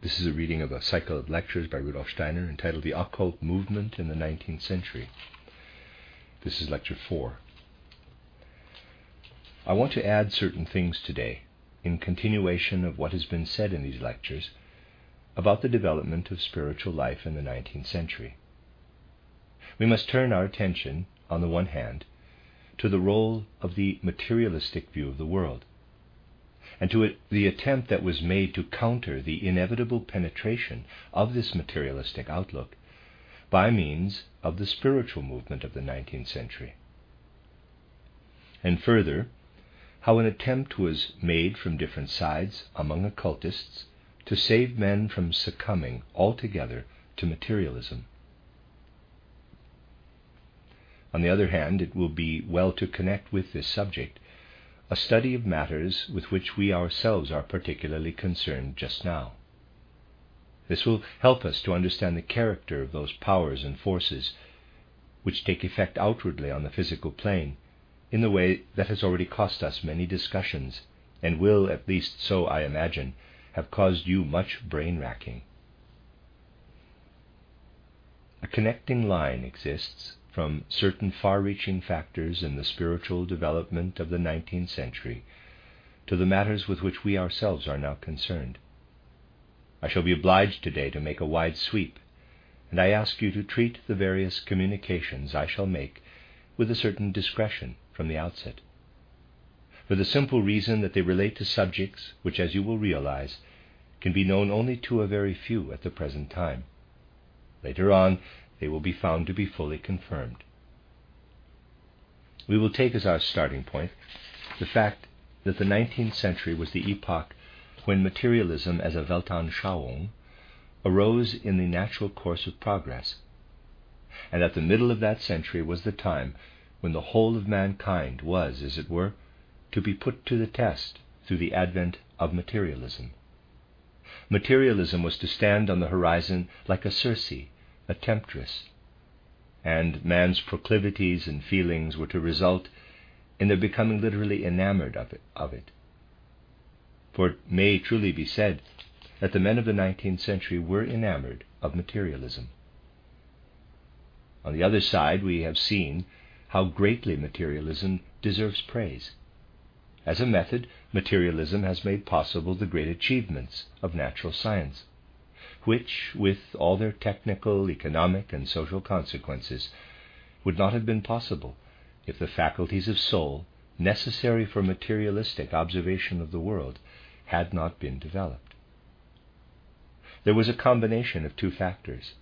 This is a reading of a cycle of lectures by Rudolf Steiner entitled The Occult Movement in the Nineteenth Century. This is lecture four. I want to add certain things today in continuation of what has been said in these lectures about the development of spiritual life in the 19th century. We must turn our attention, on the one hand, to the role of the materialistic view of the world and to the attempt that was made to counter the inevitable penetration of this materialistic outlook by means of the spiritual movement of the 19th century. And further, how an attempt was made from different sides among occultists to save men from succumbing altogether to materialism. On the other hand, it will be well to connect with this subject a study of matters with which we ourselves are particularly concerned just now. This will help us to understand the character of those powers and forces which take effect outwardly on the physical plane in the way that has already cost us many discussions and will, at least so I imagine, have caused you much brain racking. A connecting line exists from certain far reaching factors in the spiritual development of the 19th century to the matters with which we ourselves are now concerned. I shall be obliged today to make a wide sweep, and I ask you to treat the various communications I shall make with a certain discretion from the outset. For the simple reason that they relate to subjects which, as you will realize, can be known only to a very few at the present time. Later on, they will be found to be fully confirmed. We will take as our starting point the fact that the 19th century was the epoch when materialism as a Weltanschauung arose in the natural course of progress, and that the middle of that century was the time when the whole of mankind was, as it were, to be put to the test through the advent of materialism. Materialism was to stand on the horizon like a Circe a temptress, and man's proclivities and feelings were to result in their becoming literally enamored of it, of it. For it may truly be said that the men of the 19th century were enamored of materialism. On the other side, we have seen how greatly materialism deserves praise. As a method, materialism has made possible the great achievements of natural science which, with all their technical, economic, and social consequences, would not have been possible if the faculties of soul necessary for materialistic observation of the world had not been developed. There was a combination of two factors.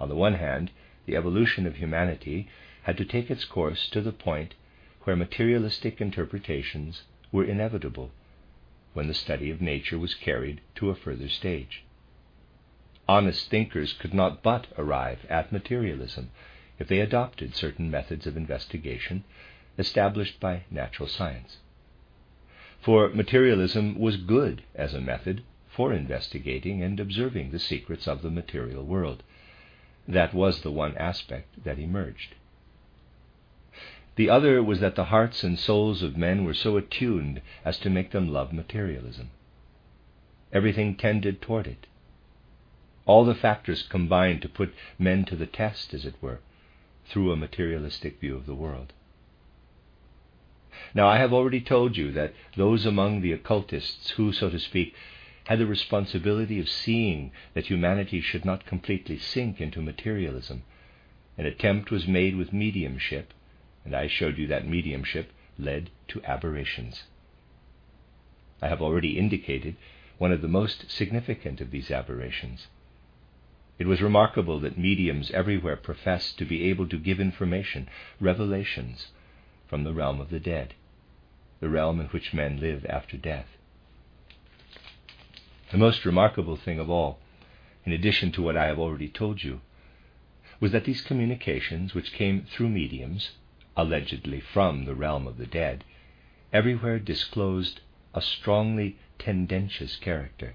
On the one hand, the evolution of humanity had to take its course to the point where materialistic interpretations were inevitable, when the study of nature was carried to a further stage honest thinkers could not but arrive at materialism if they adopted certain methods of investigation established by natural science. For materialism was good as a method for investigating and observing the secrets of the material world. That was the one aspect that emerged. The other was that the hearts and souls of men were so attuned as to make them love materialism. Everything tended toward it. All the factors combined to put men to the test, as it were, through a materialistic view of the world. Now, I have already told you that those among the occultists who, so to speak, had the responsibility of seeing that humanity should not completely sink into materialism, an attempt was made with mediumship, and I showed you that mediumship led to aberrations. I have already indicated one of the most significant of these aberrations. It was remarkable that mediums everywhere professed to be able to give information, revelations, from the realm of the dead, the realm in which men live after death. The most remarkable thing of all, in addition to what I have already told you, was that these communications, which came through mediums, allegedly from the realm of the dead, everywhere disclosed a strongly tendentious character.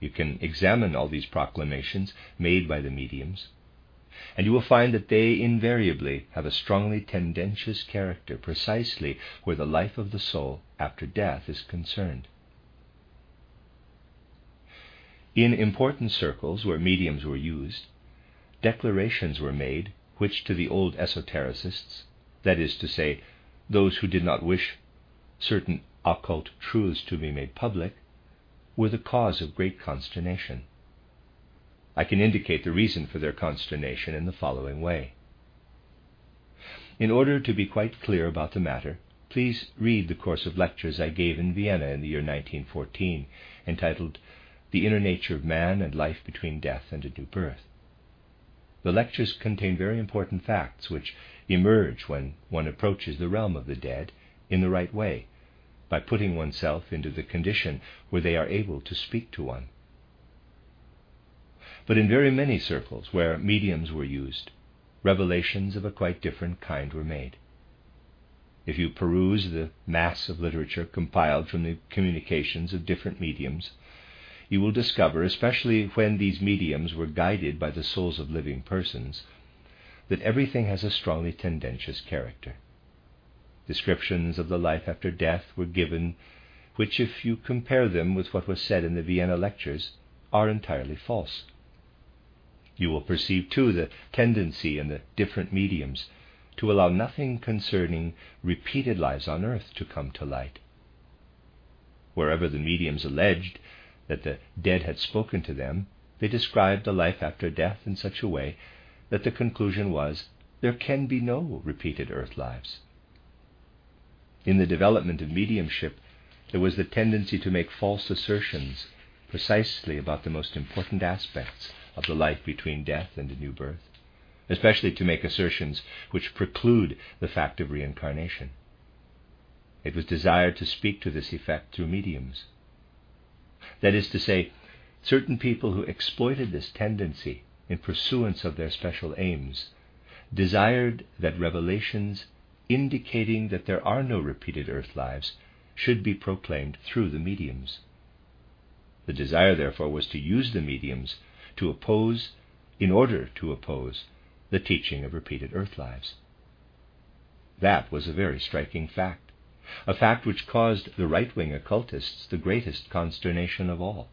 You can examine all these proclamations made by the mediums, and you will find that they invariably have a strongly tendentious character precisely where the life of the soul after death is concerned. In important circles where mediums were used, declarations were made which to the old esotericists, that is to say, those who did not wish certain occult truths to be made public, were the cause of great consternation. I can indicate the reason for their consternation in the following way. In order to be quite clear about the matter, please read the course of lectures I gave in Vienna in the year 1914, entitled The Inner Nature of Man and Life Between Death and a New Birth. The lectures contain very important facts which emerge when one approaches the realm of the dead in the right way, by putting oneself into the condition where they are able to speak to one. But in very many circles where mediums were used, revelations of a quite different kind were made. If you peruse the mass of literature compiled from the communications of different mediums, you will discover, especially when these mediums were guided by the souls of living persons, that everything has a strongly tendentious character. Descriptions of the life after death were given, which, if you compare them with what was said in the Vienna lectures, are entirely false. You will perceive, too, the tendency in the different mediums to allow nothing concerning repeated lives on earth to come to light. Wherever the mediums alleged that the dead had spoken to them, they described the life after death in such a way that the conclusion was there can be no repeated earth lives. In the development of mediumship, there was the tendency to make false assertions precisely about the most important aspects of the life between death and a new birth, especially to make assertions which preclude the fact of reincarnation. It was desired to speak to this effect through mediums. That is to say, certain people who exploited this tendency in pursuance of their special aims desired that revelations indicating that there are no repeated earth lives should be proclaimed through the mediums. The desire, therefore, was to use the mediums to oppose, in order to oppose, the teaching of repeated earth lives. That was a very striking fact a fact which caused the right wing occultists the greatest consternation of all.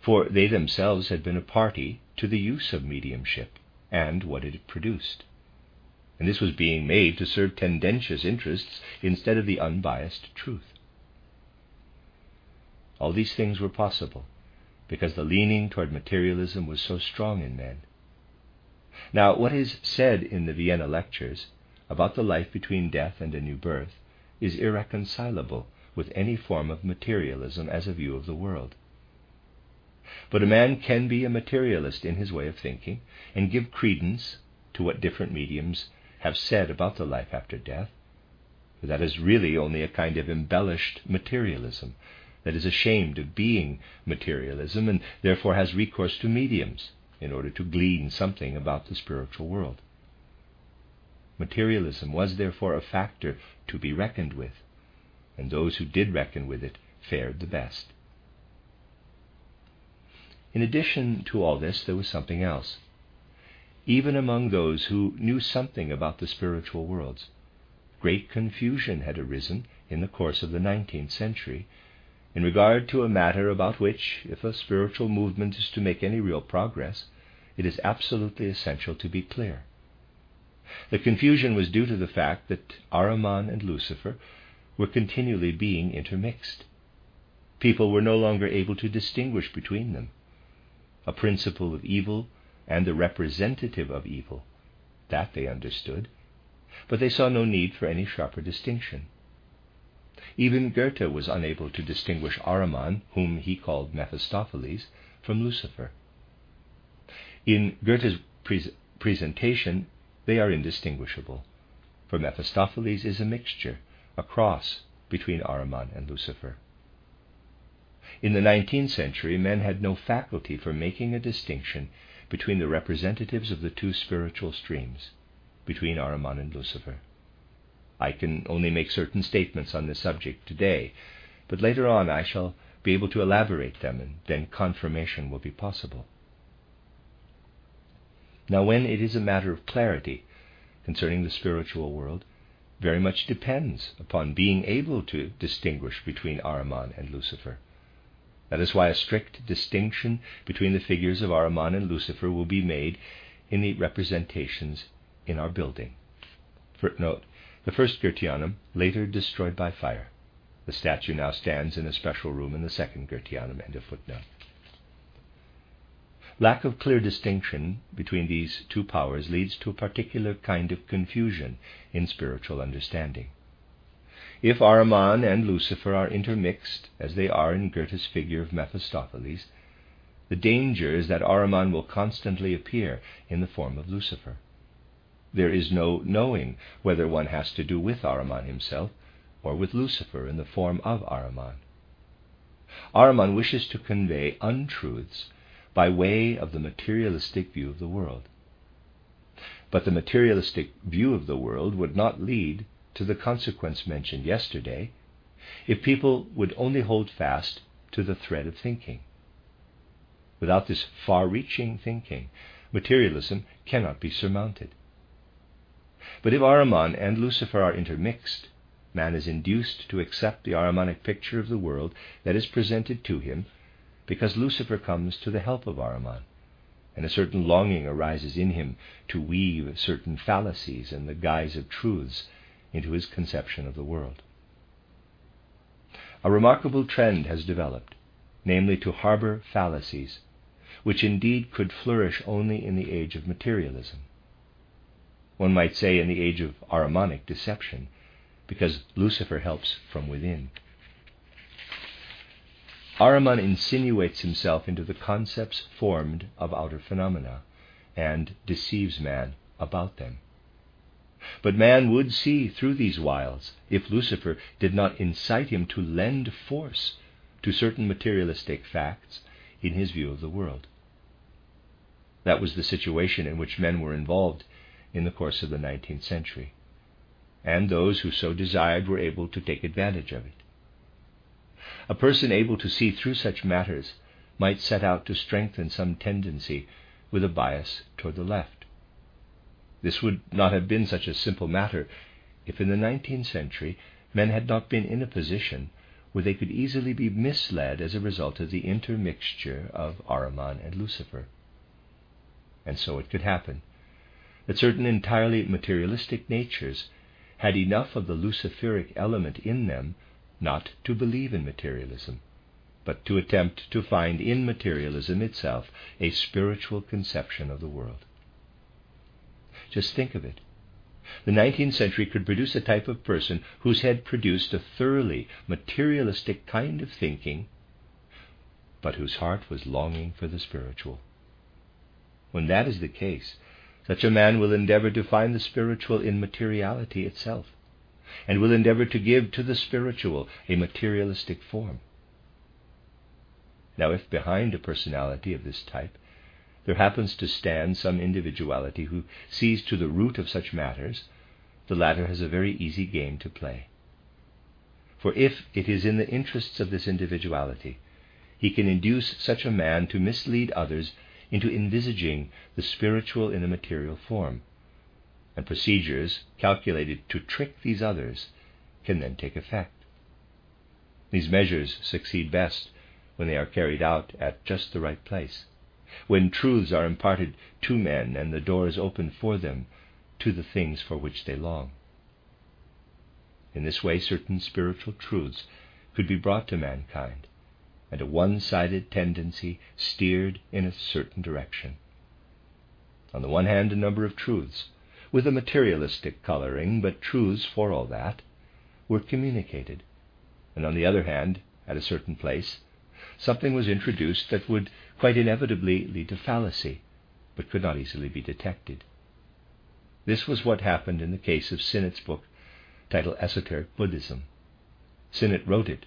For they themselves had been a party to the use of mediumship and what it produced. And this was being made to serve tendentious interests instead of the unbiased truth. All these things were possible because the leaning toward materialism was so strong in men. Now, what is said in the Vienna lectures about the life between death and a new birth is irreconcilable with any form of materialism as a view of the world. But a man can be a materialist in his way of thinking and give credence to what different mediums have said about the life after death. For that is really only a kind of embellished materialism that is ashamed of being materialism and therefore has recourse to mediums in order to glean something about the spiritual world. Materialism was therefore a factor to be reckoned with, and those who did reckon with it fared the best. In addition to all this, there was something else. Even among those who knew something about the spiritual worlds, great confusion had arisen in the course of the nineteenth century in regard to a matter about which, if a spiritual movement is to make any real progress, it is absolutely essential to be clear. The confusion was due to the fact that Ahriman and Lucifer were continually being intermixed. People were no longer able to distinguish between them. A principle of evil and the representative of evil, that they understood, but they saw no need for any sharper distinction. Even Goethe was unable to distinguish Ahriman, whom he called Mephistopheles, from Lucifer. In Goethe's pre- presentation, they are indistinguishable, for Mephistopheles is a mixture, a cross between Ahriman and Lucifer. In the 19th century, men had no faculty for making a distinction between the representatives of the two spiritual streams, between Ahriman and Lucifer. I can only make certain statements on this subject today, but later on I shall be able to elaborate them, and then confirmation will be possible. Now, when it is a matter of clarity concerning the spiritual world, very much depends upon being able to distinguish between Ahriman and Lucifer. That is why a strict distinction between the figures of Ahriman and Lucifer will be made in the representations in our building. Footnote, the first Goetheanum, later destroyed by fire. The statue now stands in a special room in the second Goetheanum. End of footnote. Lack of clear distinction between these two powers leads to a particular kind of confusion in spiritual understanding. If Ahriman and Lucifer are intermixed, as they are in Goethe's figure of Mephistopheles, the danger is that Ahriman will constantly appear in the form of Lucifer. There is no knowing whether one has to do with Ahriman himself or with Lucifer in the form of Ahriman. Ahriman wishes to convey untruths by way of the materialistic view of the world. But the materialistic view of the world would not lead to the consequence mentioned yesterday if people would only hold fast to the thread of thinking. Without this far reaching thinking, materialism cannot be surmounted. But if Ahriman and Lucifer are intermixed, man is induced to accept the Ahrimanic picture of the world that is presented to him because Lucifer comes to the help of Ahriman, and a certain longing arises in him to weave certain fallacies in the guise of truths into his conception of the world. A remarkable trend has developed, namely to harbor fallacies, which indeed could flourish only in the age of materialism. One might say in the age of Ahrimanic deception, because Lucifer helps from within. Ahriman insinuates himself into the concepts formed of outer phenomena and deceives man about them. But man would see through these wiles if Lucifer did not incite him to lend force to certain materialistic facts in his view of the world. That was the situation in which men were involved in the course of the 19th century, and those who so desired were able to take advantage of it. A person able to see through such matters might set out to strengthen some tendency with a bias toward the left. This would not have been such a simple matter if in the 19th century men had not been in a position where they could easily be misled as a result of the intermixture of Ahriman and Lucifer. And so it could happen that certain entirely materialistic natures had enough of the Luciferic element in them not to believe in materialism, but to attempt to find in materialism itself a spiritual conception of the world. Just think of it. The 19th century could produce a type of person whose head produced a thoroughly materialistic kind of thinking, but whose heart was longing for the spiritual. When that is the case, such a man will endeavor to find the spiritual in materiality itself and will endeavor to give to the spiritual a materialistic form. Now, if behind a personality of this type there happens to stand some individuality who sees to the root of such matters, the latter has a very easy game to play. For if it is in the interests of this individuality, he can induce such a man to mislead others into envisaging the spiritual in a material form, and procedures calculated to trick these others can then take effect. These measures succeed best when they are carried out at just the right place, when truths are imparted to men and the door is open for them to the things for which they long. In this way, certain spiritual truths could be brought to mankind, and a one sided tendency steered in a certain direction. On the one hand, a number of truths with a materialistic coloring, but truths for all that, were communicated. And on the other hand, at a certain place, something was introduced that would quite inevitably lead to fallacy, but could not easily be detected. This was what happened in the case of Sinnett's book titled Esoteric Buddhism. Sinnett wrote it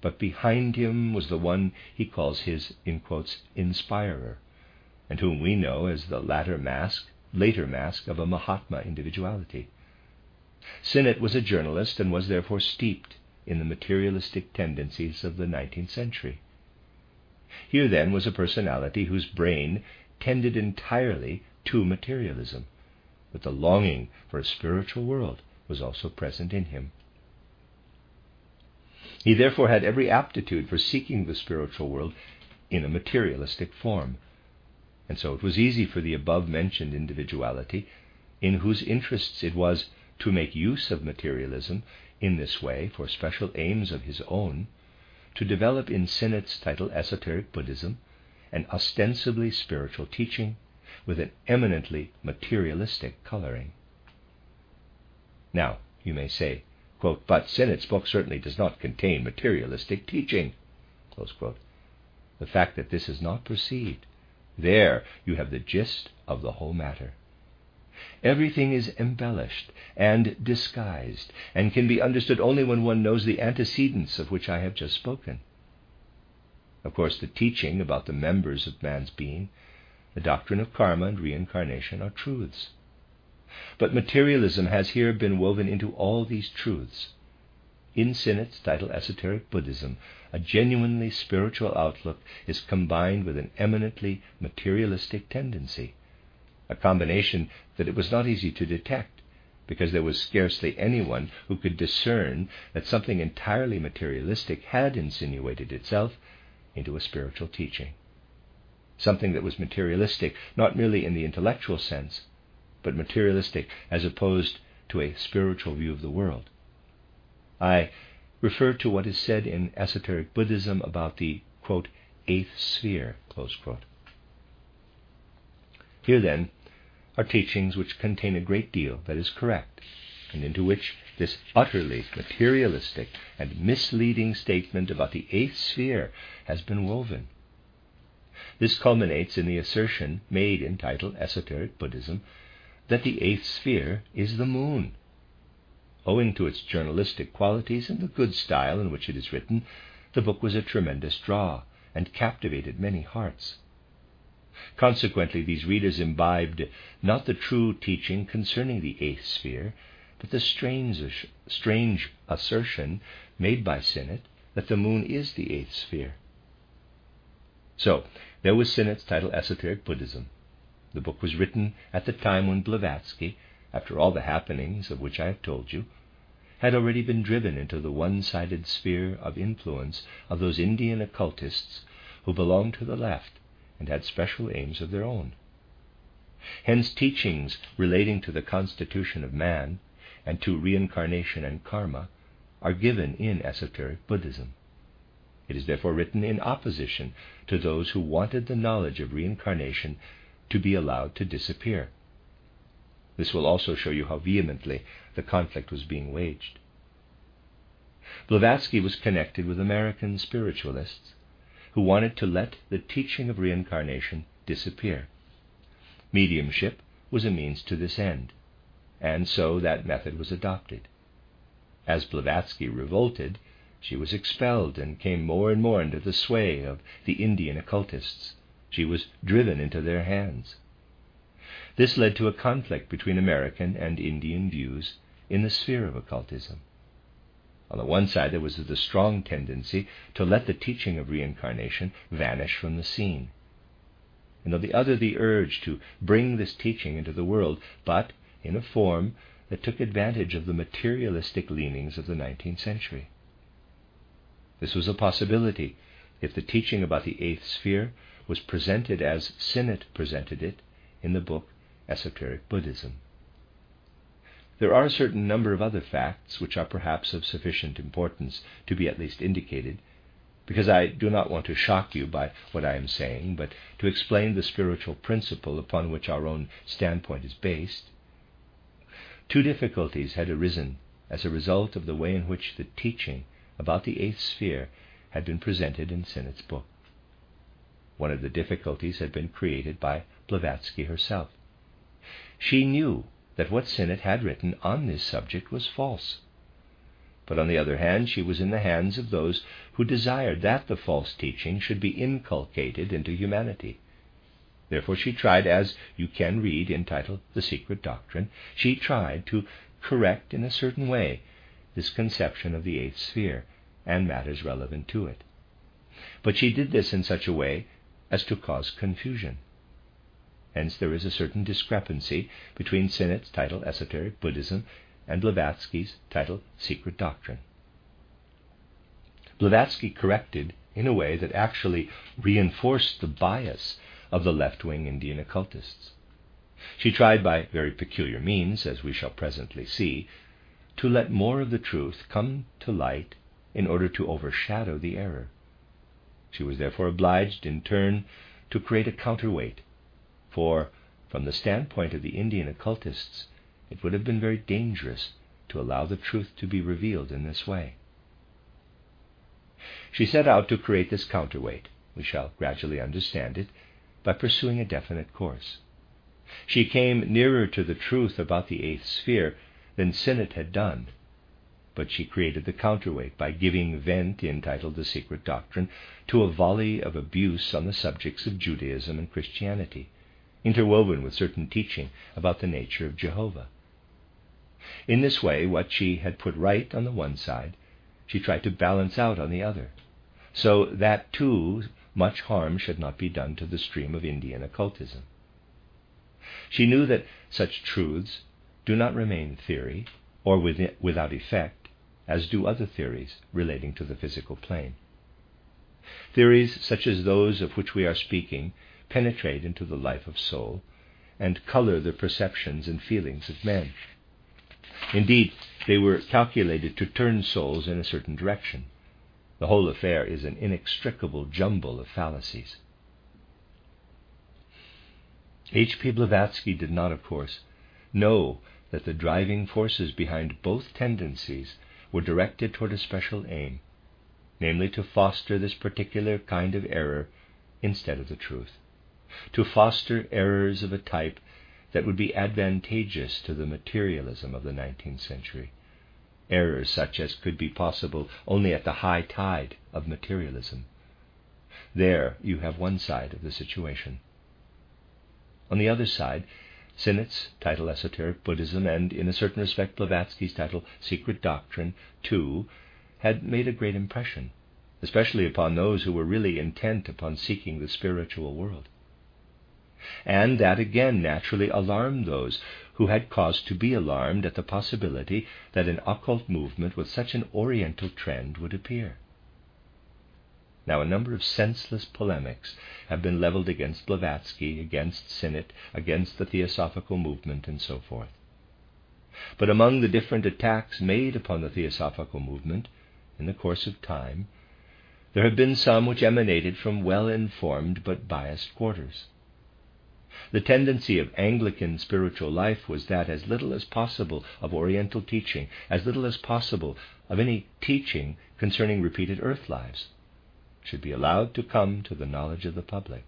but behind him was the one he calls his, in quotes, inspirer, and whom we know as the latter mask, later mask of a Mahatma individuality. Sinnett was a journalist and was therefore steeped in the materialistic tendencies of the 19th century. Here, then, was a personality whose brain tended entirely to materialism, but the longing for a spiritual world was also present in him. He therefore had every aptitude for seeking the spiritual world in a materialistic form. And so it was easy for the above mentioned individuality, in whose interests it was to make use of materialism in this way for special aims of his own, to develop in Sinnett's title Esoteric Buddhism an ostensibly spiritual teaching with an eminently materialistic coloring. Now, you may say, quote, but Sinnett's book certainly does not contain materialistic teaching. The fact that this is not perceived, there you have the gist of the whole matter. Everything is embellished and disguised, and can be understood only when one knows the antecedents of which I have just spoken. Of course, the teaching about the members of man's being, the doctrine of karma and reincarnation, are truths. But materialism has here been woven into all these truths. In Sinnett's title Esoteric Buddhism, a genuinely spiritual outlook is combined with an eminently materialistic tendency a combination that it was not easy to detect, because there was scarcely anyone who could discern that something entirely materialistic had insinuated itself into a spiritual teaching. Something that was materialistic not merely in the intellectual sense, but materialistic as opposed to a spiritual view of the world. I refer to what is said in esoteric Buddhism about the, quote, eighth sphere, Here, then, are teachings which contain a great deal that is correct, and into which this utterly materialistic and misleading statement about the eighth sphere has been woven. This culminates in the assertion made in title Esoteric Buddhism that the eighth sphere is the moon. Owing to its journalistic qualities and the good style in which it is written, the book was a tremendous draw and captivated many hearts. Consequently, these readers imbibed not the true teaching concerning the eighth sphere, but the strange, strange assertion made by Sinnett that the moon is the eighth sphere. So, there was Sinnett's title Esoteric Buddhism. The book was written at the time when Blavatsky, after all the happenings of which I have told you, had already been driven into the one sided sphere of influence of those Indian occultists who belonged to the left and had special aims of their own. Hence, teachings relating to the constitution of man and to reincarnation and karma are given in esoteric Buddhism. It is therefore written in opposition to those who wanted the knowledge of reincarnation to be allowed to disappear. This will also show you how vehemently the conflict was being waged. Blavatsky was connected with American spiritualists who wanted to let the teaching of reincarnation disappear. Mediumship was a means to this end, and so that method was adopted. As Blavatsky revolted, she was expelled and came more and more under the sway of the Indian occultists. She was driven into their hands. This led to a conflict between American and Indian views in the sphere of occultism. On the one side, there was the strong tendency to let the teaching of reincarnation vanish from the scene. And on the other, the urge to bring this teaching into the world, but in a form that took advantage of the materialistic leanings of the 19th century. This was a possibility if the teaching about the eighth sphere was presented as Sinnett presented it in the book Esoteric Buddhism. There are a certain number of other facts which are perhaps of sufficient importance to be at least indicated, because I do not want to shock you by what I am saying, but to explain the spiritual principle upon which our own standpoint is based. Two difficulties had arisen as a result of the way in which the teaching about the eighth sphere had been presented in Sinnett's book. One of the difficulties had been created by Blavatsky herself. She knew that what Sinnett had written on this subject was false. But on the other hand, she was in the hands of those who desired that the false teaching should be inculcated into humanity. Therefore, she tried, as you can read entitled The Secret Doctrine, she tried to correct in a certain way this conception of the eighth sphere and matters relevant to it. But she did this in such a way as to cause confusion. Hence, there is a certain discrepancy between Sinnett's title Esoteric Buddhism and Blavatsky's title Secret Doctrine. Blavatsky corrected in a way that actually reinforced the bias of the left wing Indian occultists. She tried by very peculiar means, as we shall presently see, to let more of the truth come to light in order to overshadow the error. She was therefore obliged, in turn, to create a counterweight for from the standpoint of the Indian occultists, it would have been very dangerous to allow the truth to be revealed in this way. She set out to create this counterweight, we shall gradually understand it, by pursuing a definite course. She came nearer to the truth about the eighth sphere than Sinnett had done, but she created the counterweight by giving vent, entitled The Secret Doctrine, to a volley of abuse on the subjects of Judaism and Christianity interwoven with certain teaching about the nature of Jehovah. In this way, what she had put right on the one side, she tried to balance out on the other, so that too much harm should not be done to the stream of Indian occultism. She knew that such truths do not remain theory or without effect, as do other theories relating to the physical plane. Theories such as those of which we are speaking penetrate into the life of soul and color the perceptions and feelings of men. Indeed, they were calculated to turn souls in a certain direction. The whole affair is an inextricable jumble of fallacies. H.P. Blavatsky did not, of course, know that the driving forces behind both tendencies were directed toward a special aim, namely to foster this particular kind of error instead of the truth to foster errors of a type that would be advantageous to the materialism of the 19th century. Errors such as could be possible only at the high tide of materialism. There you have one side of the situation. On the other side, Sinnett's title Esoteric Buddhism and, in a certain respect, Blavatsky's title Secret Doctrine, too, had made a great impression, especially upon those who were really intent upon seeking the spiritual world and that again naturally alarmed those who had cause to be alarmed at the possibility that an occult movement with such an Oriental trend would appear. Now, a number of senseless polemics have been leveled against Blavatsky, against Sinnett, against the Theosophical movement, and so forth. But among the different attacks made upon the Theosophical movement in the course of time, there have been some which emanated from well informed but biased quarters. The tendency of Anglican spiritual life was that as little as possible of Oriental teaching, as little as possible of any teaching concerning repeated earth lives, should be allowed to come to the knowledge of the public.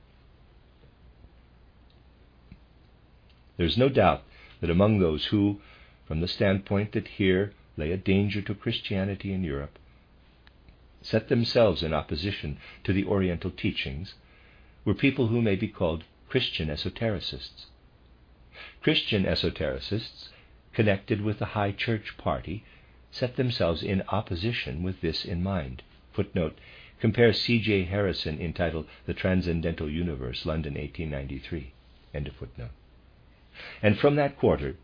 There's no doubt that among those who, from the standpoint that here lay a danger to Christianity in Europe, set themselves in opposition to the Oriental teachings, were people who may be called Christian esotericists. Christian esotericists, connected with the High Church party, set themselves in opposition with this in mind. Footnote Compare C.J. Harrison entitled The Transcendental Universe, London, 1893. End of footnote. And from that quarter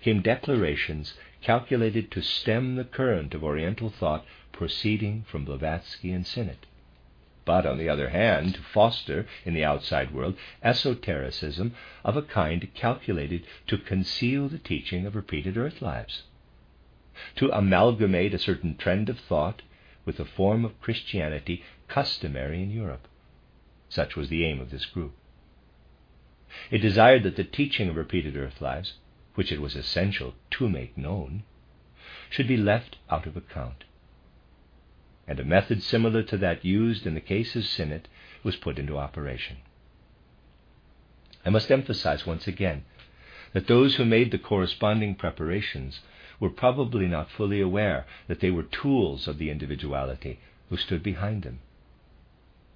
came declarations calculated to stem the current of Oriental thought proceeding from Blavatsky and Sinnett but on the other hand, to foster in the outside world esotericism of a kind calculated to conceal the teaching of repeated earth lives, to amalgamate a certain trend of thought with a form of Christianity customary in Europe. Such was the aim of this group. It desired that the teaching of repeated earth lives, which it was essential to make known, should be left out of account and a method similar to that used in the case of Sinnett was put into operation. I must emphasize once again that those who made the corresponding preparations were probably not fully aware that they were tools of the individuality who stood behind them.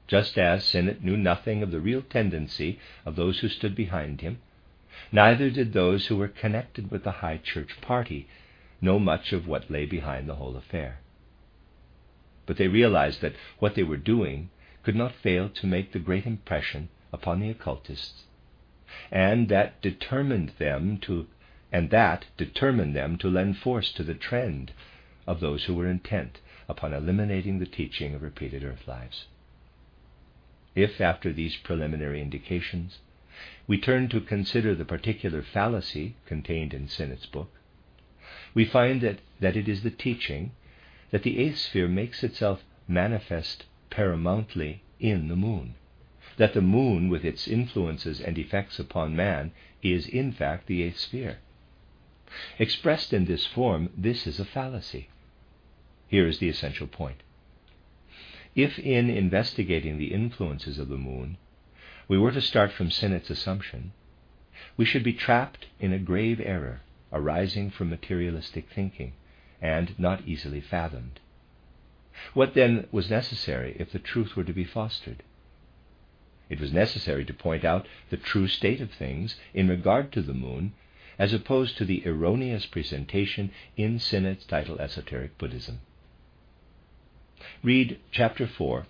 Just as Sinnett knew nothing of the real tendency of those who stood behind him, neither did those who were connected with the High Church party know much of what lay behind the whole affair. But they realized that what they were doing could not fail to make the great impression upon the occultists, and that determined them to and that determined them to lend force to the trend of those who were intent upon eliminating the teaching of repeated earth lives. If, after these preliminary indications, we turn to consider the particular fallacy contained in Sinnett's book, we find that, that it is the teaching that the eighth sphere makes itself manifest paramountly in the moon, that the moon, with its influences and effects upon man, is in fact the eighth sphere. Expressed in this form, this is a fallacy. Here is the essential point. If in investigating the influences of the moon we were to start from Sinnett's assumption, we should be trapped in a grave error arising from materialistic thinking and not easily fathomed. What then was necessary if the truth were to be fostered? It was necessary to point out the true state of things in regard to the moon, as opposed to the erroneous presentation in Sinnett's title Esoteric Buddhism. Read chapter 4,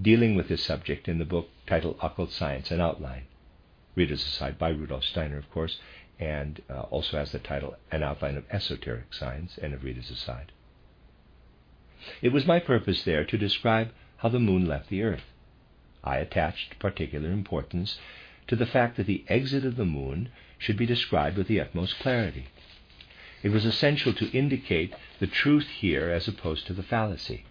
dealing with this subject in the book titled Occult Science and Outline. Reader's Aside by Rudolf Steiner, of course, and uh, also has the title An Outline of Esoteric Science and of Reader's Aside. It was my purpose there to describe how the moon left the earth. I attached particular importance to the fact that the exit of the moon should be described with the utmost clarity. It was essential to indicate the truth here as opposed to the fallacy.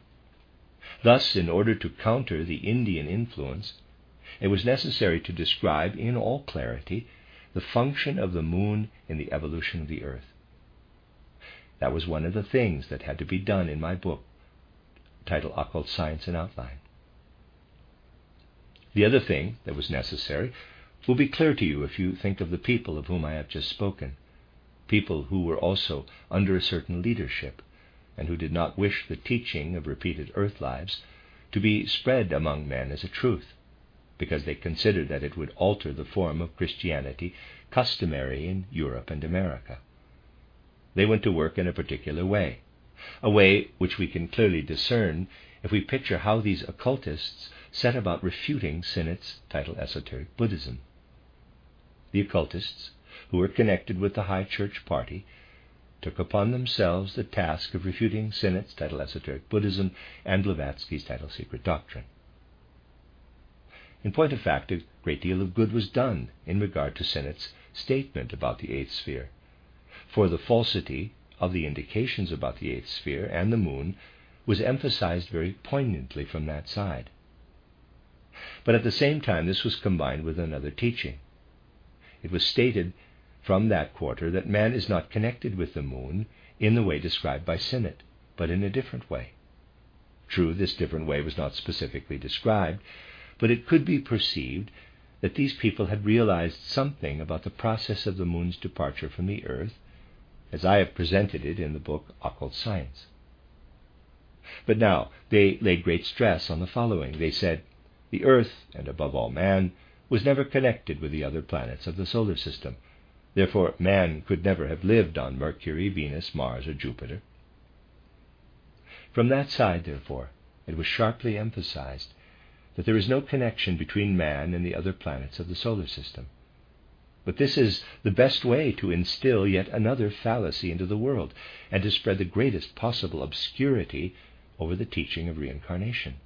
Thus, in order to counter the Indian influence, it was necessary to describe in all clarity the function of the moon in the evolution of the earth. That was one of the things that had to be done in my book, titled Occult Science and Outline. The other thing that was necessary will be clear to you if you think of the people of whom I have just spoken, people who were also under a certain leadership and who did not wish the teaching of repeated earth lives to be spread among men as a truth, because they considered that it would alter the form of Christianity customary in Europe and America. They went to work in a particular way, a way which we can clearly discern if we picture how these occultists set about refuting Sinnett's title Esoteric Buddhism. The occultists, who were connected with the High Church party, took upon themselves the task of refuting Sinnett's title Esoteric Buddhism and Blavatsky's title Secret Doctrine. In point of fact, a great deal of good was done in regard to Sinnett's statement about the eighth sphere, for the falsity of the indications about the eighth sphere and the moon was emphasized very poignantly from that side. But at the same time, this was combined with another teaching. It was stated from that quarter that man is not connected with the moon in the way described by Sinnett, but in a different way. True, this different way was not specifically described, but it could be perceived that these people had realized something about the process of the moon's departure from the earth, as I have presented it in the book Occult Science. But now they laid great stress on the following. They said, The earth, and above all man, was never connected with the other planets of the solar system, Therefore, man could never have lived on Mercury, Venus, Mars, or Jupiter. From that side, therefore, it was sharply emphasized that there is no connection between man and the other planets of the solar system. But this is the best way to instill yet another fallacy into the world and to spread the greatest possible obscurity over the teaching of reincarnation.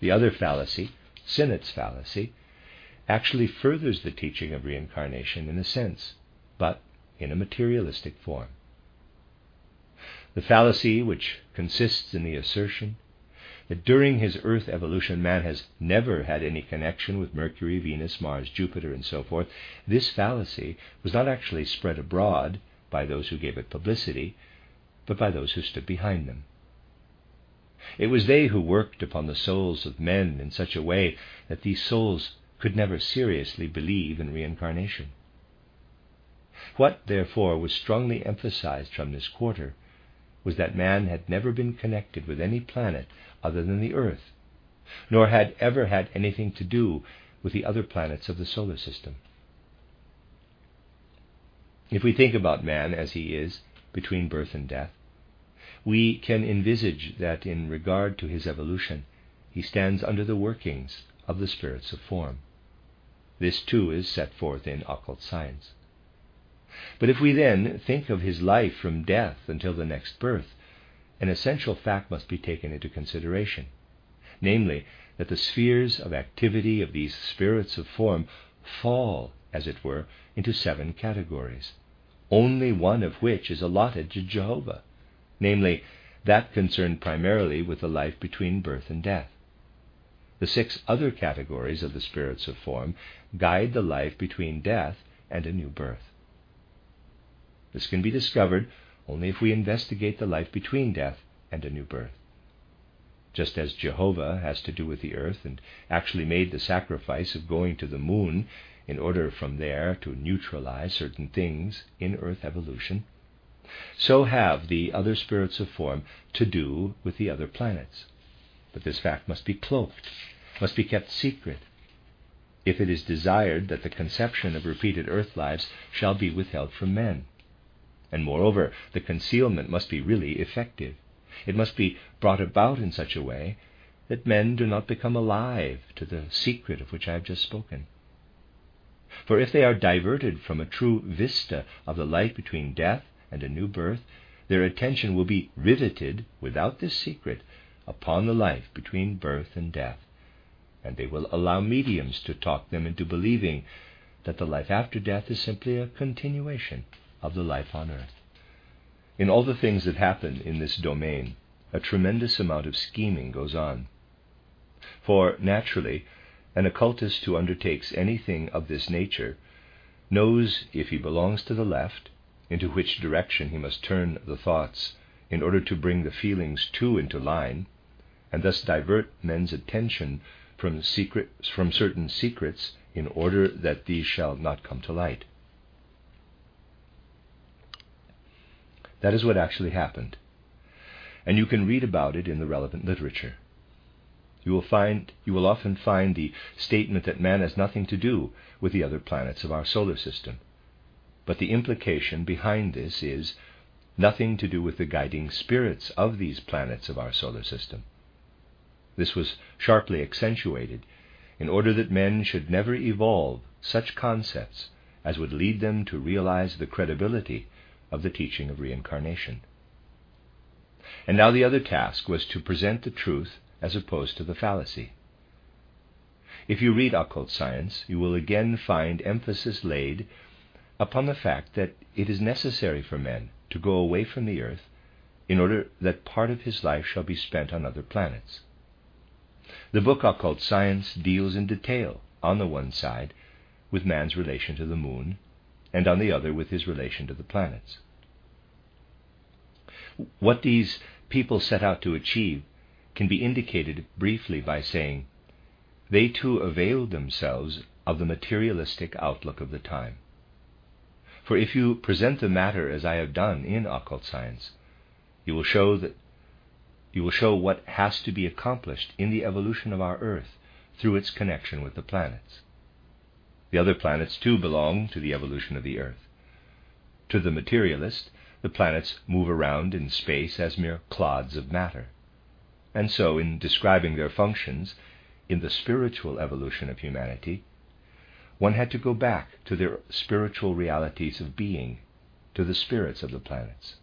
The other fallacy, Sinnett's fallacy, actually furthers the teaching of reincarnation in a sense, but in a materialistic form. The fallacy, which consists in the assertion that during his Earth evolution man has never had any connection with Mercury, Venus, Mars, Jupiter, and so forth, this fallacy was not actually spread abroad by those who gave it publicity, but by those who stood behind them. It was they who worked upon the souls of men in such a way that these souls could never seriously believe in reincarnation. What, therefore, was strongly emphasized from this quarter was that man had never been connected with any planet other than the Earth, nor had ever had anything to do with the other planets of the solar system. If we think about man as he is between birth and death, we can envisage that in regard to his evolution, he stands under the workings of the spirits of form. This too is set forth in occult science. But if we then think of his life from death until the next birth, an essential fact must be taken into consideration, namely, that the spheres of activity of these spirits of form fall, as it were, into seven categories only one of which is allotted to Jehovah, namely, that concerned primarily with the life between birth and death. The six other categories of the spirits of form guide the life between death and a new birth. This can be discovered only if we investigate the life between death and a new birth. Just as Jehovah has to do with the earth and actually made the sacrifice of going to the moon in order from there to neutralize certain things in earth evolution, so have the other spirits of form to do with the other planets. But this fact must be cloaked, must be kept secret, if it is desired that the conception of repeated earth lives shall be withheld from men. And moreover, the concealment must be really effective. It must be brought about in such a way that men do not become alive to the secret of which I have just spoken. For if they are diverted from a true vista of the life between death and a new birth, their attention will be riveted, without this secret, upon the life between birth and death, and they will allow mediums to talk them into believing that the life after death is simply a continuation of the life on earth. In all the things that happen in this domain, a tremendous amount of scheming goes on. For, naturally, an occultist who undertakes anything of this nature knows if he belongs to the left, into which direction he must turn the thoughts in order to bring the feelings too into line, and thus divert men's attention from, secret, from certain secrets in order that these shall not come to light. That is what actually happened, and you can read about it in the relevant literature. You will find you will often find the statement that man has nothing to do with the other planets of our solar system. But the implication behind this is nothing to do with the guiding spirits of these planets of our solar system. This was sharply accentuated in order that men should never evolve such concepts as would lead them to realize the credibility of the teaching of reincarnation. And now the other task was to present the truth as opposed to the fallacy. If you read occult science, you will again find emphasis laid upon the fact that it is necessary for men to go away from the earth in order that part of his life shall be spent on other planets. The book Occult Science deals in detail, on the one side, with man's relation to the moon, and on the other with his relation to the planets. What these people set out to achieve can be indicated briefly by saying, they too availed themselves of the materialistic outlook of the time. For if you present the matter as I have done in occult science, you will show that you will show what has to be accomplished in the evolution of our earth through its connection with the planets. The other planets too belong to the evolution of the earth. To the materialist, the planets move around in space as mere clods of matter. And so, in describing their functions in the spiritual evolution of humanity, one had to go back to their spiritual realities of being, to the spirits of the planets.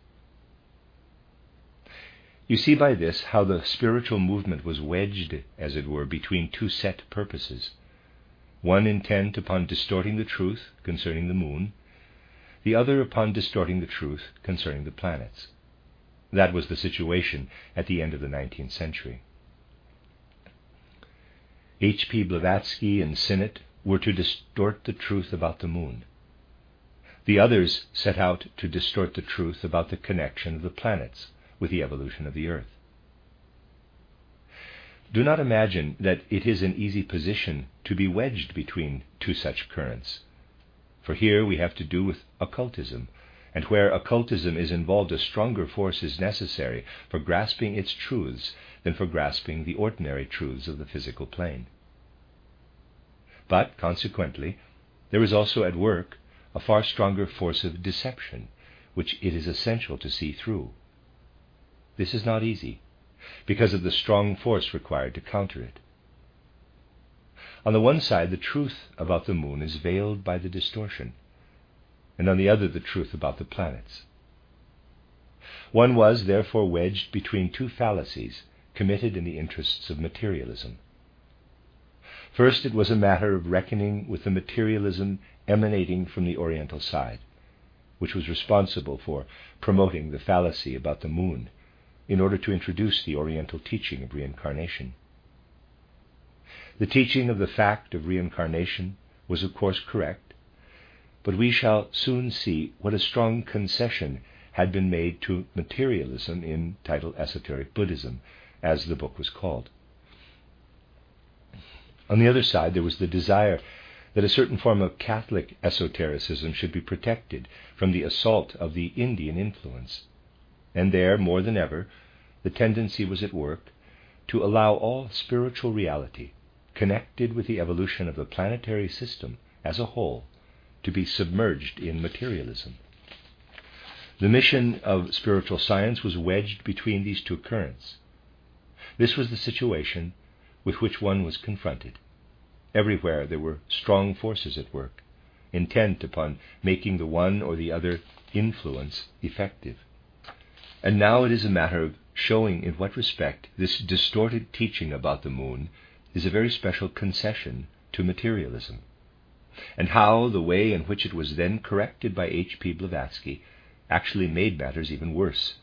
You see by this how the spiritual movement was wedged, as it were, between two set purposes one intent upon distorting the truth concerning the moon, the other upon distorting the truth concerning the planets. That was the situation at the end of the 19th century. H.P. Blavatsky and Sinnett were to distort the truth about the moon. The others set out to distort the truth about the connection of the planets with the evolution of the earth. Do not imagine that it is an easy position to be wedged between two such currents, for here we have to do with occultism, and where occultism is involved, a stronger force is necessary for grasping its truths than for grasping the ordinary truths of the physical plane. But, consequently, there is also at work a far stronger force of deception, which it is essential to see through. This is not easy, because of the strong force required to counter it. On the one side, the truth about the moon is veiled by the distortion, and on the other, the truth about the planets. One was, therefore, wedged between two fallacies committed in the interests of materialism. First, it was a matter of reckoning with the materialism emanating from the Oriental side, which was responsible for promoting the fallacy about the moon in order to introduce the Oriental teaching of reincarnation. The teaching of the fact of reincarnation was, of course, correct, but we shall soon see what a strong concession had been made to materialism in title Esoteric Buddhism, as the book was called. On the other side, there was the desire that a certain form of Catholic esotericism should be protected from the assault of the Indian influence. And there, more than ever, the tendency was at work to allow all spiritual reality connected with the evolution of the planetary system as a whole to be submerged in materialism. The mission of spiritual science was wedged between these two currents. This was the situation with which one was confronted. Everywhere there were strong forces at work, intent upon making the one or the other influence effective. And now it is a matter of showing in what respect this distorted teaching about the moon is a very special concession to materialism, and how the way in which it was then corrected by H. P. Blavatsky actually made matters even worse.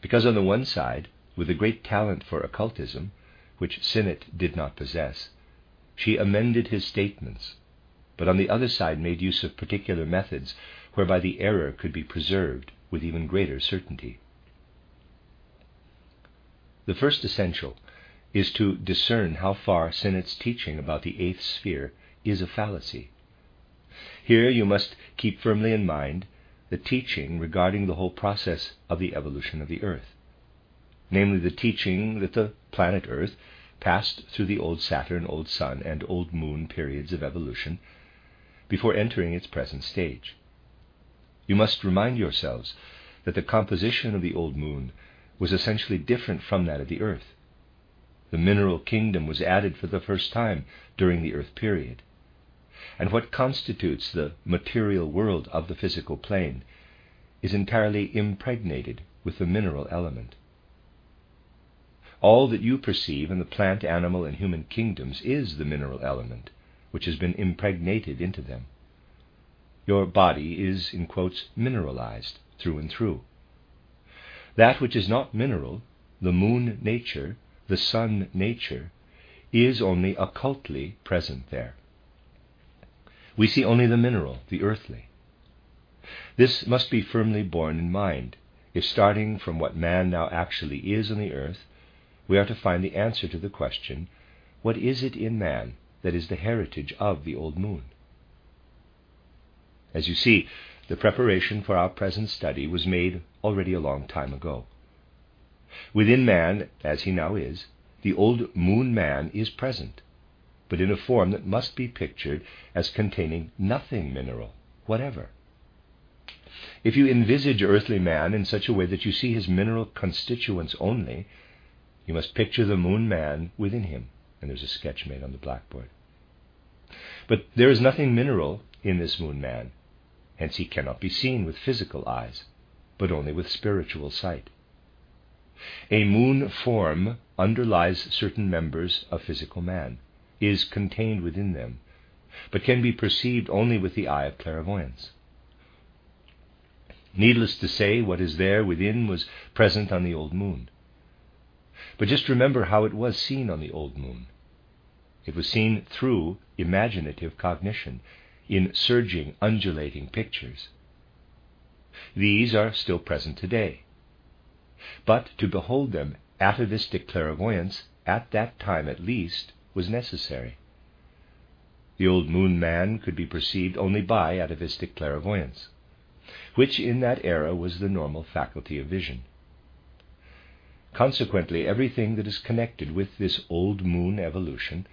Because on the one side, with a great talent for occultism, which Sinnett did not possess, she amended his statements, but on the other side made use of particular methods whereby the error could be preserved with even greater certainty. The first essential is to discern how far Sinnett's teaching about the eighth sphere is a fallacy. Here you must keep firmly in mind the teaching regarding the whole process of the evolution of the earth, namely the teaching that the planet Earth passed through the old Saturn, old Sun, and old Moon periods of evolution before entering its present stage. You must remind yourselves that the composition of the old moon was essentially different from that of the earth. The mineral kingdom was added for the first time during the earth period. And what constitutes the material world of the physical plane is entirely impregnated with the mineral element. All that you perceive in the plant, animal, and human kingdoms is the mineral element, which has been impregnated into them. Your body is, in quotes, mineralized through and through. That which is not mineral, the moon nature, the sun nature, is only occultly present there. We see only the mineral, the earthly. This must be firmly borne in mind if, starting from what man now actually is on the earth, we are to find the answer to the question what is it in man that is the heritage of the old moon? As you see, the preparation for our present study was made already a long time ago. Within man, as he now is, the old moon man is present, but in a form that must be pictured as containing nothing mineral whatever. If you envisage earthly man in such a way that you see his mineral constituents only, you must picture the moon man within him. And there's a sketch made on the blackboard. But there is nothing mineral in this moon man. Hence he cannot be seen with physical eyes, but only with spiritual sight. A moon form underlies certain members of physical man, is contained within them, but can be perceived only with the eye of clairvoyance. Needless to say, what is there within was present on the old moon. But just remember how it was seen on the old moon. It was seen through imaginative cognition, in surging, undulating pictures. These are still present today. But to behold them atavistic clairvoyance, at that time at least, was necessary. the old moon man could be perceived only by atavistic clairvoyance, which in that era was the normal faculty of vision. Consequently, everything that is connected with this old moon evolution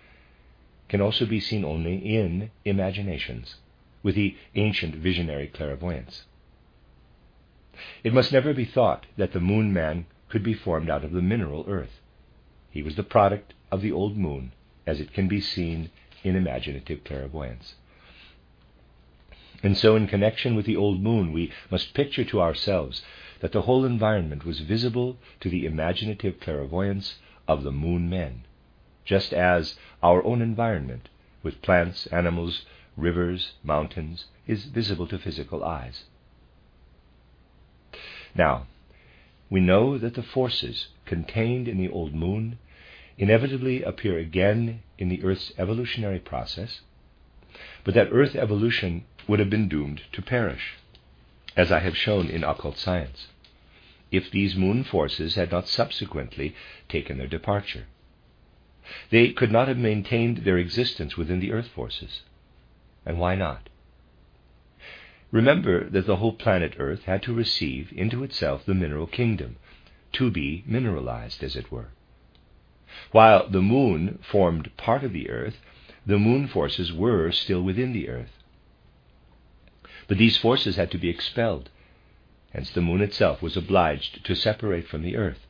can also be seen only in imaginations, with the ancient visionary clairvoyance. It must never be thought that the moon man could be formed out of the mineral earth. He was the product of the old moon, as it can be seen in imaginative clairvoyance. And so, in connection with the old moon, we must picture to ourselves that the whole environment was visible to the imaginative clairvoyance of the moon men, just as our own environment, with plants, animals, rivers, mountains, is visible to physical eyes. Now, we know that the forces contained in the old moon inevitably appear again in the Earth's evolutionary process, but that Earth evolution would have been doomed to perish, as I have shown in occult science, if these moon forces had not subsequently taken their departure. They could not have maintained their existence within the Earth forces. And why not? Remember that the whole planet Earth had to receive into itself the mineral kingdom, to be mineralized, as it were. While the moon formed part of the earth, the moon forces were still within the earth. But these forces had to be expelled. Hence the moon itself was obliged to separate from the earth,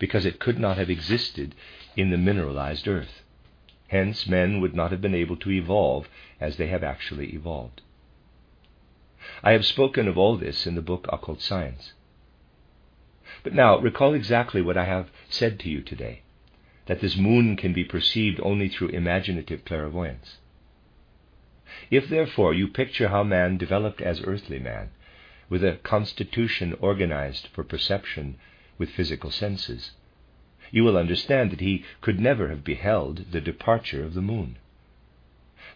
because it could not have existed in the mineralized earth. Hence men would not have been able to evolve as they have actually evolved. I have spoken of all this in the book Occult Science. But now recall exactly what I have said to you today that this moon can be perceived only through imaginative clairvoyance. If, therefore, you picture how man developed as earthly man, with a constitution organized for perception with physical senses, you will understand that he could never have beheld the departure of the moon.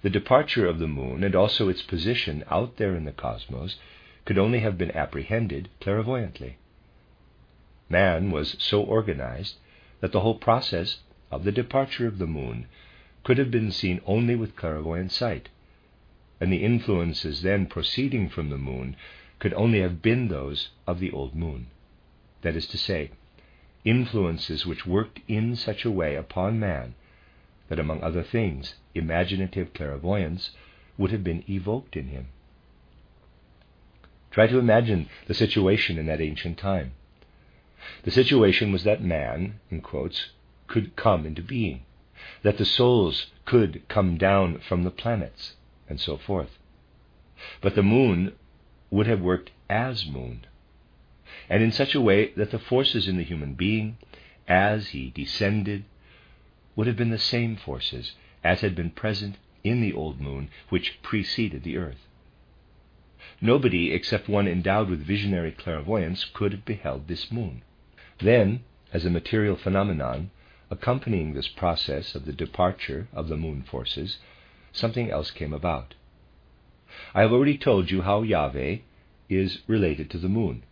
The departure of the moon and also its position out there in the cosmos could only have been apprehended clairvoyantly. Man was so organized that the whole process of the departure of the moon could have been seen only with clairvoyant sight, and the influences then proceeding from the moon could only have been those of the old moon. That is to say, influences which worked in such a way upon man that, among other things, imaginative clairvoyance would have been evoked in him. Try to imagine the situation in that ancient time. The situation was that man, in quotes, could come into being, that the souls could come down from the planets, and so forth. But the moon would have worked as moon, and in such a way that the forces in the human being, as he descended, would have been the same forces as had been present in the old moon which preceded the earth. Nobody except one endowed with visionary clairvoyance could have beheld this moon. Then, as a material phenomenon, accompanying this process of the departure of the moon forces, something else came about. I have already told you how Yahweh is related to the moon.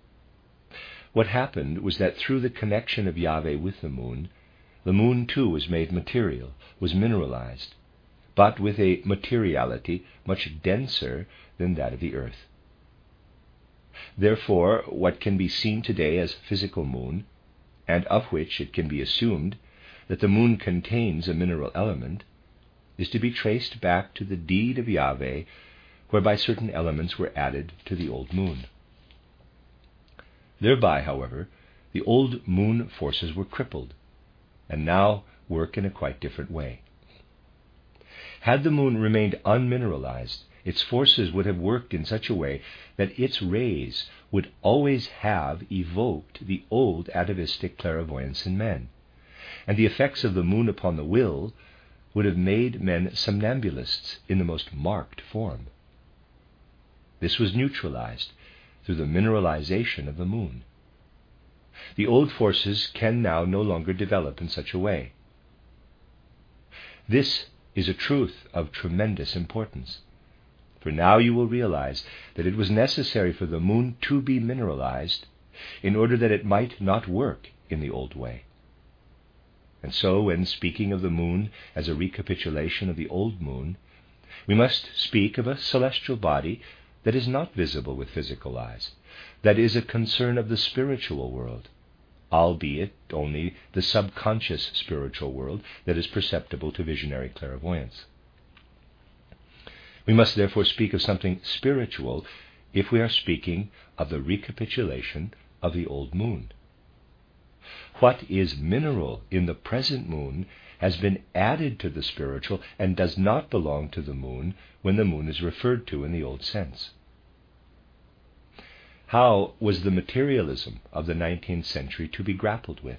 What happened was that through the connection of Yahweh with the moon, the moon too was made material, was mineralized, but with a materiality much denser than that of the earth. Therefore, what can be seen today as physical moon and of which it can be assumed that the moon contains a mineral element, is to be traced back to the deed of Yahweh whereby certain elements were added to the old moon. Thereby, however, the old moon forces were crippled, and now work in a quite different way. Had the moon remained unmineralized, its forces would have worked in such a way that its rays would always have evoked the old atavistic clairvoyance in men, and the effects of the moon upon the will would have made men somnambulists in the most marked form. This was neutralized through the mineralization of the moon. The old forces can now no longer develop in such a way. This is a truth of tremendous importance. For now you will realize that it was necessary for the moon to be mineralized in order that it might not work in the old way. And so, when speaking of the moon as a recapitulation of the old moon, We must speak of a celestial body that is not visible with physical eyes, that is a concern of the spiritual world, albeit only the subconscious spiritual world that is perceptible to visionary clairvoyance. We must therefore speak of something spiritual if we are speaking of the recapitulation of the old moon. What is mineral in the present moon has been added to the spiritual and does not belong to the moon when the moon is referred to in the old sense. How was the materialism of the 19th century to be grappled with?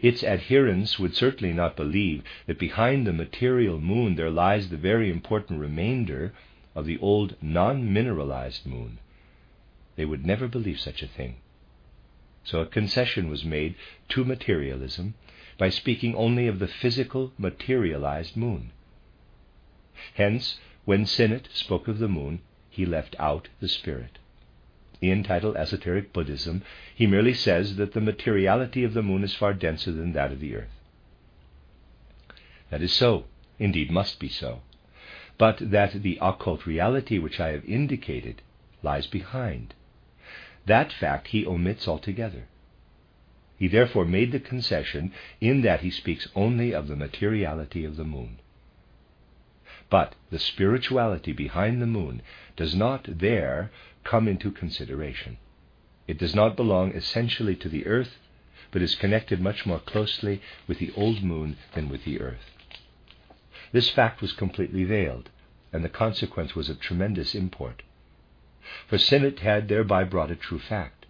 Its adherents would certainly not believe that behind the material moon there lies the very important remainder of the old non mineralized moon. They would never believe such a thing. So a concession was made to materialism by speaking only of the physical, materialized moon. Hence, when Sinnett spoke of the moon, he left out the spirit. In title Esoteric Buddhism, he merely says that the materiality of the moon is far denser than that of the earth. That is so, indeed must be so, but that the occult reality which I have indicated lies behind. That fact he omits altogether. He therefore made the concession in that he speaks only of the materiality of the moon. But the spirituality behind the moon does not there come into consideration. It does not belong essentially to the earth, but is connected much more closely with the old moon than with the earth. This fact was completely veiled, and the consequence was of tremendous import. For Sinnett had thereby brought a true fact,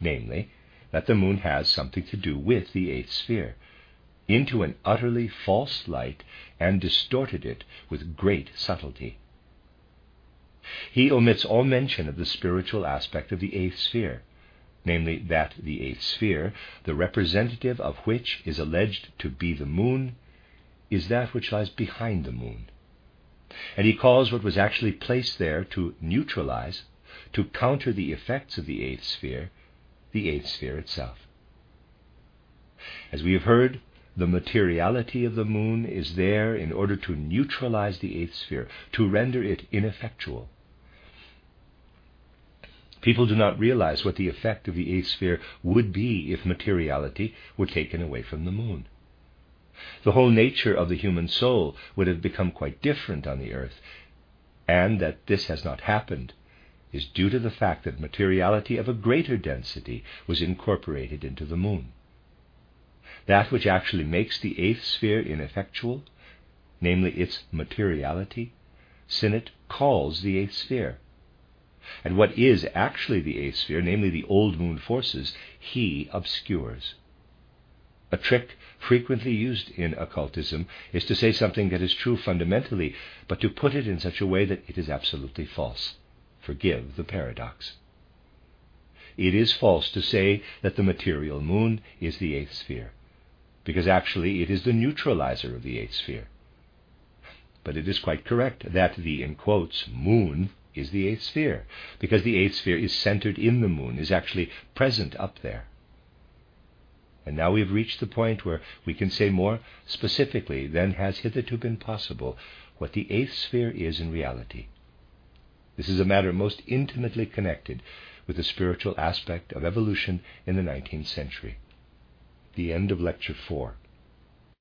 namely, that the moon has something to do with the eighth sphere, into an utterly false light and distorted it with great subtlety. He omits all mention of the spiritual aspect of the eighth sphere, namely that the eighth sphere, the representative of which is alleged to be the moon, is that which lies behind the moon. And he calls what was actually placed there to neutralize, to counter the effects of the eighth sphere, the eighth sphere itself. As we have heard, the materiality of the moon is there in order to neutralize the eighth sphere, to render it ineffectual. People do not realize what the effect of the eighth sphere would be if materiality were taken away from the moon. The whole nature of the human soul would have become quite different on the earth, and that this has not happened is due to the fact that materiality of a greater density was incorporated into the moon. That which actually makes the eighth sphere ineffectual, namely its materiality, Sinnett calls the eighth sphere. And what is actually the eighth sphere, namely the old moon forces, he obscures. A trick frequently used in occultism is to say something that is true fundamentally, but to put it in such a way that it is absolutely false. Forgive the paradox. It is false to say that the material moon is the eighth sphere, because actually it is the neutralizer of the eighth sphere. But it is quite correct that the, in quotes, moon is the eighth sphere, because the eighth sphere is centered in the moon, is actually present up there. And now we have reached the point where we can say more specifically than has hitherto been possible what the eighth sphere is in reality. This is a matter most intimately connected with the spiritual aspect of evolution in the 19th century. The end of Lecture 4.